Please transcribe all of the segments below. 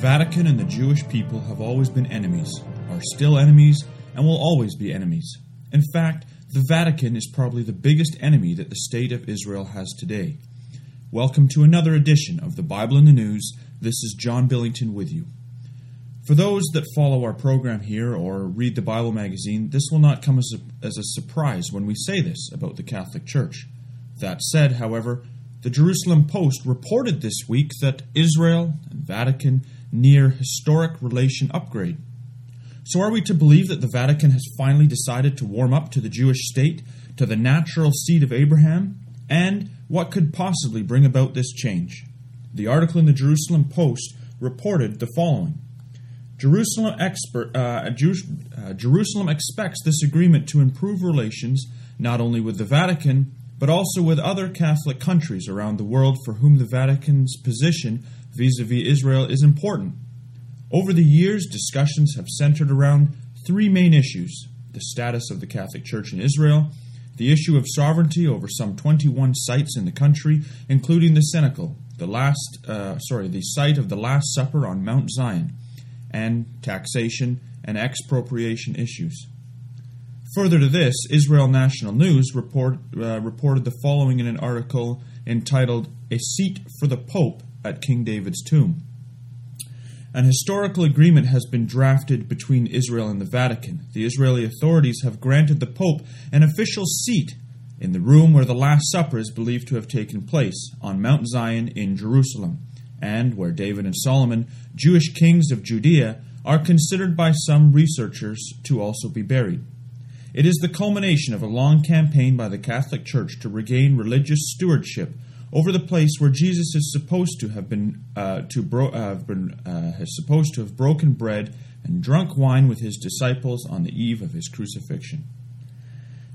Vatican and the Jewish people have always been enemies, are still enemies, and will always be enemies. In fact, the Vatican is probably the biggest enemy that the State of Israel has today. Welcome to another edition of the Bible in the News. This is John Billington with you. For those that follow our program here or read the Bible magazine, this will not come as a, as a surprise when we say this about the Catholic Church. That said, however, the Jerusalem Post reported this week that Israel and Vatican near historic relation upgrade. So, are we to believe that the Vatican has finally decided to warm up to the Jewish state, to the natural seed of Abraham? And what could possibly bring about this change? The article in the Jerusalem Post reported the following Jerusalem, expert, uh, uh, Jerusalem expects this agreement to improve relations not only with the Vatican, but also with other Catholic countries around the world for whom the Vatican's position vis a vis Israel is important. Over the years, discussions have centered around three main issues the status of the Catholic Church in Israel, the issue of sovereignty over some 21 sites in the country, including the Cenacle, the last, uh, sorry, the site of the Last Supper on Mount Zion, and taxation and expropriation issues. Further to this, Israel National News report, uh, reported the following in an article entitled A Seat for the Pope at King David's Tomb. An historical agreement has been drafted between Israel and the Vatican. The Israeli authorities have granted the Pope an official seat in the room where the Last Supper is believed to have taken place, on Mount Zion in Jerusalem, and where David and Solomon, Jewish kings of Judea, are considered by some researchers to also be buried. It is the culmination of a long campaign by the Catholic Church to regain religious stewardship over the place where Jesus is supposed to have been uh, to bro- uh, been uh, is supposed to have broken bread and drunk wine with his disciples on the eve of his crucifixion.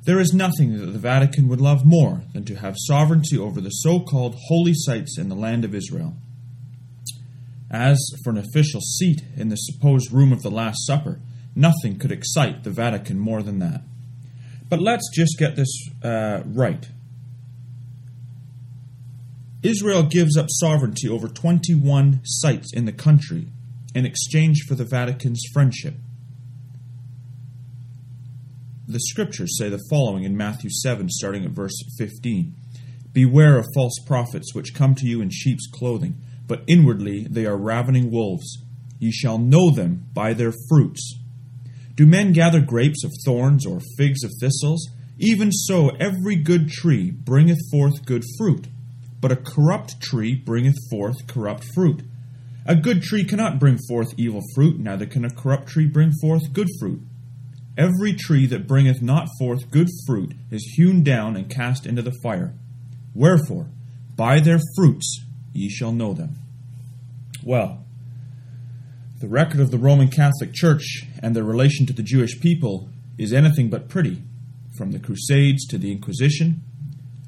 There is nothing that the Vatican would love more than to have sovereignty over the so-called holy sites in the land of Israel. As for an official seat in the supposed room of the Last Supper, Nothing could excite the Vatican more than that. But let's just get this uh, right. Israel gives up sovereignty over 21 sites in the country in exchange for the Vatican's friendship. The scriptures say the following in Matthew 7, starting at verse 15 Beware of false prophets which come to you in sheep's clothing, but inwardly they are ravening wolves. Ye shall know them by their fruits. Do men gather grapes of thorns or figs of thistles? Even so, every good tree bringeth forth good fruit, but a corrupt tree bringeth forth corrupt fruit. A good tree cannot bring forth evil fruit, neither can a corrupt tree bring forth good fruit. Every tree that bringeth not forth good fruit is hewn down and cast into the fire. Wherefore, by their fruits ye shall know them. Well, the record of the Roman Catholic Church and their relation to the Jewish people is anything but pretty, from the Crusades to the Inquisition.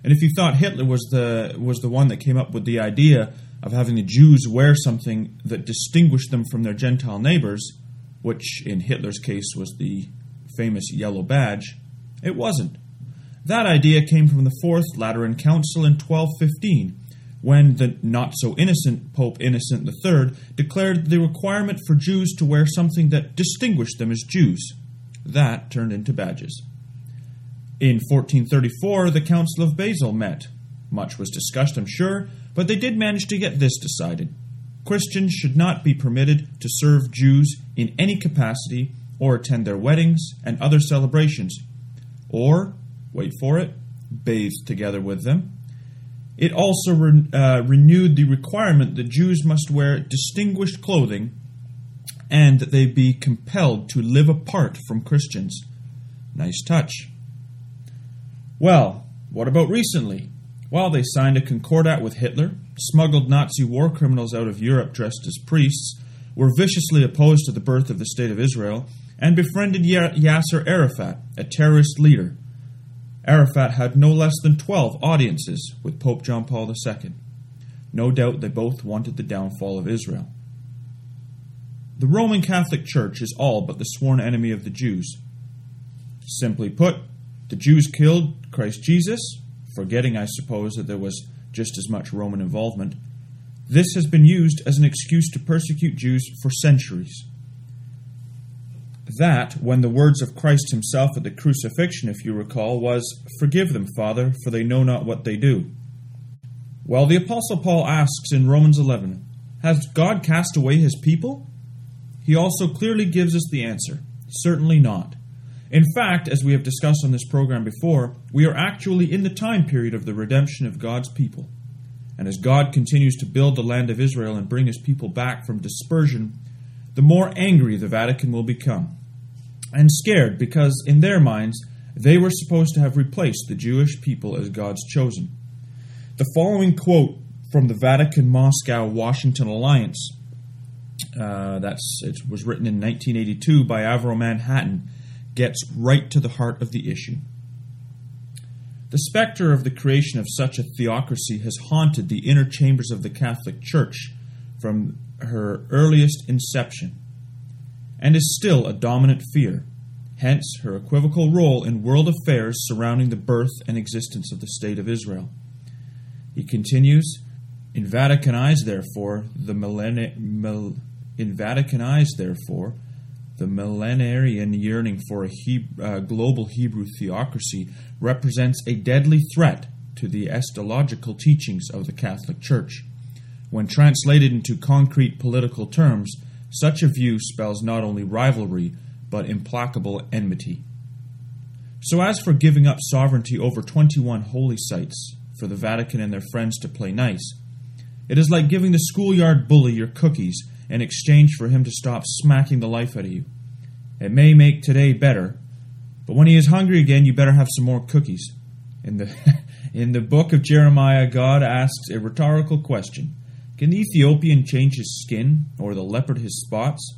And if you thought Hitler was the was the one that came up with the idea of having the Jews wear something that distinguished them from their Gentile neighbors, which in Hitler's case was the famous yellow badge, it wasn't. That idea came from the Fourth Lateran Council in 1215 when the not so innocent Pope Innocent III declared the requirement for Jews to wear something that distinguished them as Jews. That turned into badges. In 1434, the Council of Basel met. Much was discussed, I'm sure, but they did manage to get this decided. Christians should not be permitted to serve Jews in any capacity or attend their weddings and other celebrations, or, wait for it, bathe together with them, it also re- uh, renewed the requirement that Jews must wear distinguished clothing and that they be compelled to live apart from Christians. Nice touch. Well, what about recently? Well, they signed a concordat with Hitler, smuggled Nazi war criminals out of Europe dressed as priests, were viciously opposed to the birth of the State of Israel, and befriended Yasser Arafat, a terrorist leader Arafat had no less than 12 audiences with Pope John Paul II. No doubt they both wanted the downfall of Israel. The Roman Catholic Church is all but the sworn enemy of the Jews. Simply put, the Jews killed Christ Jesus, forgetting, I suppose, that there was just as much Roman involvement. This has been used as an excuse to persecute Jews for centuries. That, when the words of Christ himself at the crucifixion, if you recall, was, Forgive them, Father, for they know not what they do. Well, the Apostle Paul asks in Romans 11, Has God cast away his people? He also clearly gives us the answer Certainly not. In fact, as we have discussed on this program before, we are actually in the time period of the redemption of God's people. And as God continues to build the land of Israel and bring his people back from dispersion, the more angry the Vatican will become. And scared because, in their minds, they were supposed to have replaced the Jewish people as God's chosen. The following quote from the Vatican Moscow Washington Alliance uh, that's it was written in 1982 by Avro Manhattan gets right to the heart of the issue. The specter of the creation of such a theocracy has haunted the inner chambers of the Catholic Church from her earliest inception, and is still a dominant fear, hence her equivocal role in world affairs surrounding the birth and existence of the State of Israel. He continues, in Vatican eyes, therefore, the millenni- mil- in Vatican eyes, therefore, the millenarian yearning for a uh, global Hebrew theocracy represents a deadly threat to the eschatological teachings of the Catholic Church. When translated into concrete political terms, such a view spells not only rivalry, but implacable enmity. So, as for giving up sovereignty over 21 holy sites for the Vatican and their friends to play nice, it is like giving the schoolyard bully your cookies in exchange for him to stop smacking the life out of you. It may make today better, but when he is hungry again, you better have some more cookies. In the, in the book of Jeremiah, God asks a rhetorical question Can the Ethiopian change his skin, or the leopard his spots?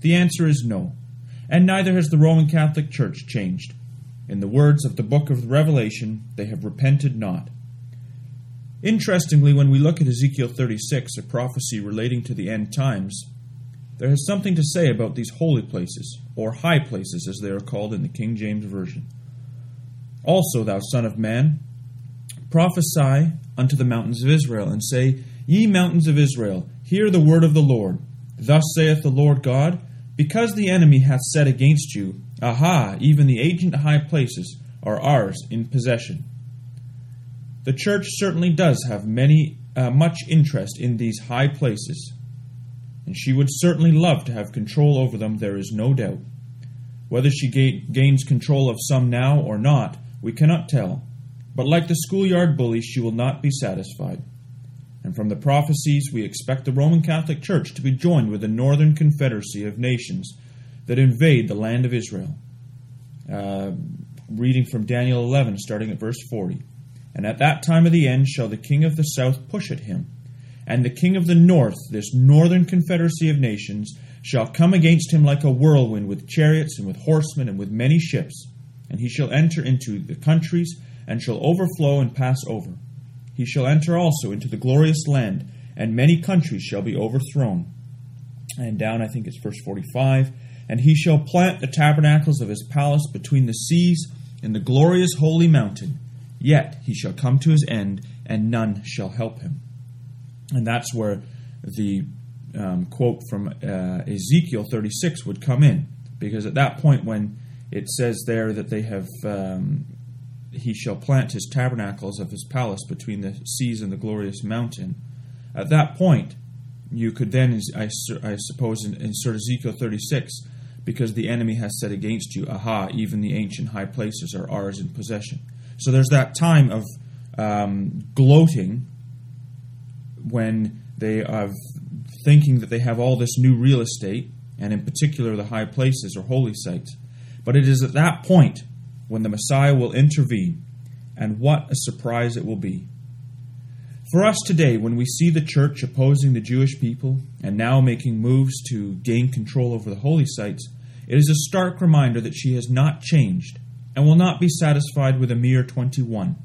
The answer is no, and neither has the Roman Catholic Church changed. In the words of the book of Revelation, they have repented not. Interestingly, when we look at Ezekiel 36, a prophecy relating to the end times, there is something to say about these holy places, or high places as they are called in the King James Version. Also, thou son of man, prophesy unto the mountains of Israel, and say, Ye mountains of Israel, hear the word of the Lord. Thus saith the Lord God, Because the enemy hath said against you, Aha, even the ancient high places are ours in possession. The church certainly does have many uh, much interest in these high places, and she would certainly love to have control over them, there is no doubt. Whether she ga- gains control of some now or not, we cannot tell, but like the schoolyard bully, she will not be satisfied. And from the prophecies, we expect the Roman Catholic Church to be joined with the northern confederacy of nations that invade the land of Israel. Uh, reading from Daniel 11, starting at verse 40. And at that time of the end shall the king of the south push at him. And the king of the north, this northern confederacy of nations, shall come against him like a whirlwind with chariots and with horsemen and with many ships. And he shall enter into the countries and shall overflow and pass over. He shall enter also into the glorious land, and many countries shall be overthrown. And down, I think it's verse 45. And he shall plant the tabernacles of his palace between the seas in the glorious holy mountain Yet he shall come to his end, and none shall help him. And that's where the um, quote from uh, Ezekiel 36 would come in, because at that point, when it says there that they have, um, he shall plant his tabernacles of his palace between the seas and the glorious mountain. At that point, you could then, I, I suppose, insert Ezekiel 36, because the enemy has said against you, Aha, even the ancient high places are ours in possession. So there's that time of um, gloating when they are thinking that they have all this new real estate, and in particular the high places or holy sites. But it is at that point when the Messiah will intervene, and what a surprise it will be. For us today, when we see the church opposing the Jewish people and now making moves to gain control over the holy sites, it is a stark reminder that she has not changed and will not be satisfied with a mere 21.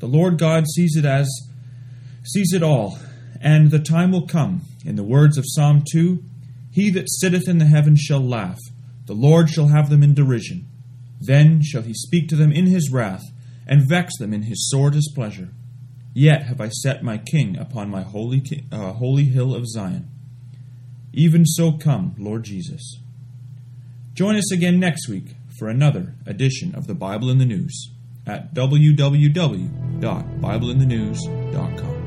The Lord God sees it as sees it all, and the time will come, in the words of Psalm 2, he that sitteth in the heavens shall laugh, the Lord shall have them in derision. Then shall he speak to them in his wrath, and vex them in his sore displeasure. Yet have I set my king upon my holy, uh, holy hill of Zion. Even so come, Lord Jesus. Join us again next week for another edition of the Bible in the News at www.bibleinthenews.com.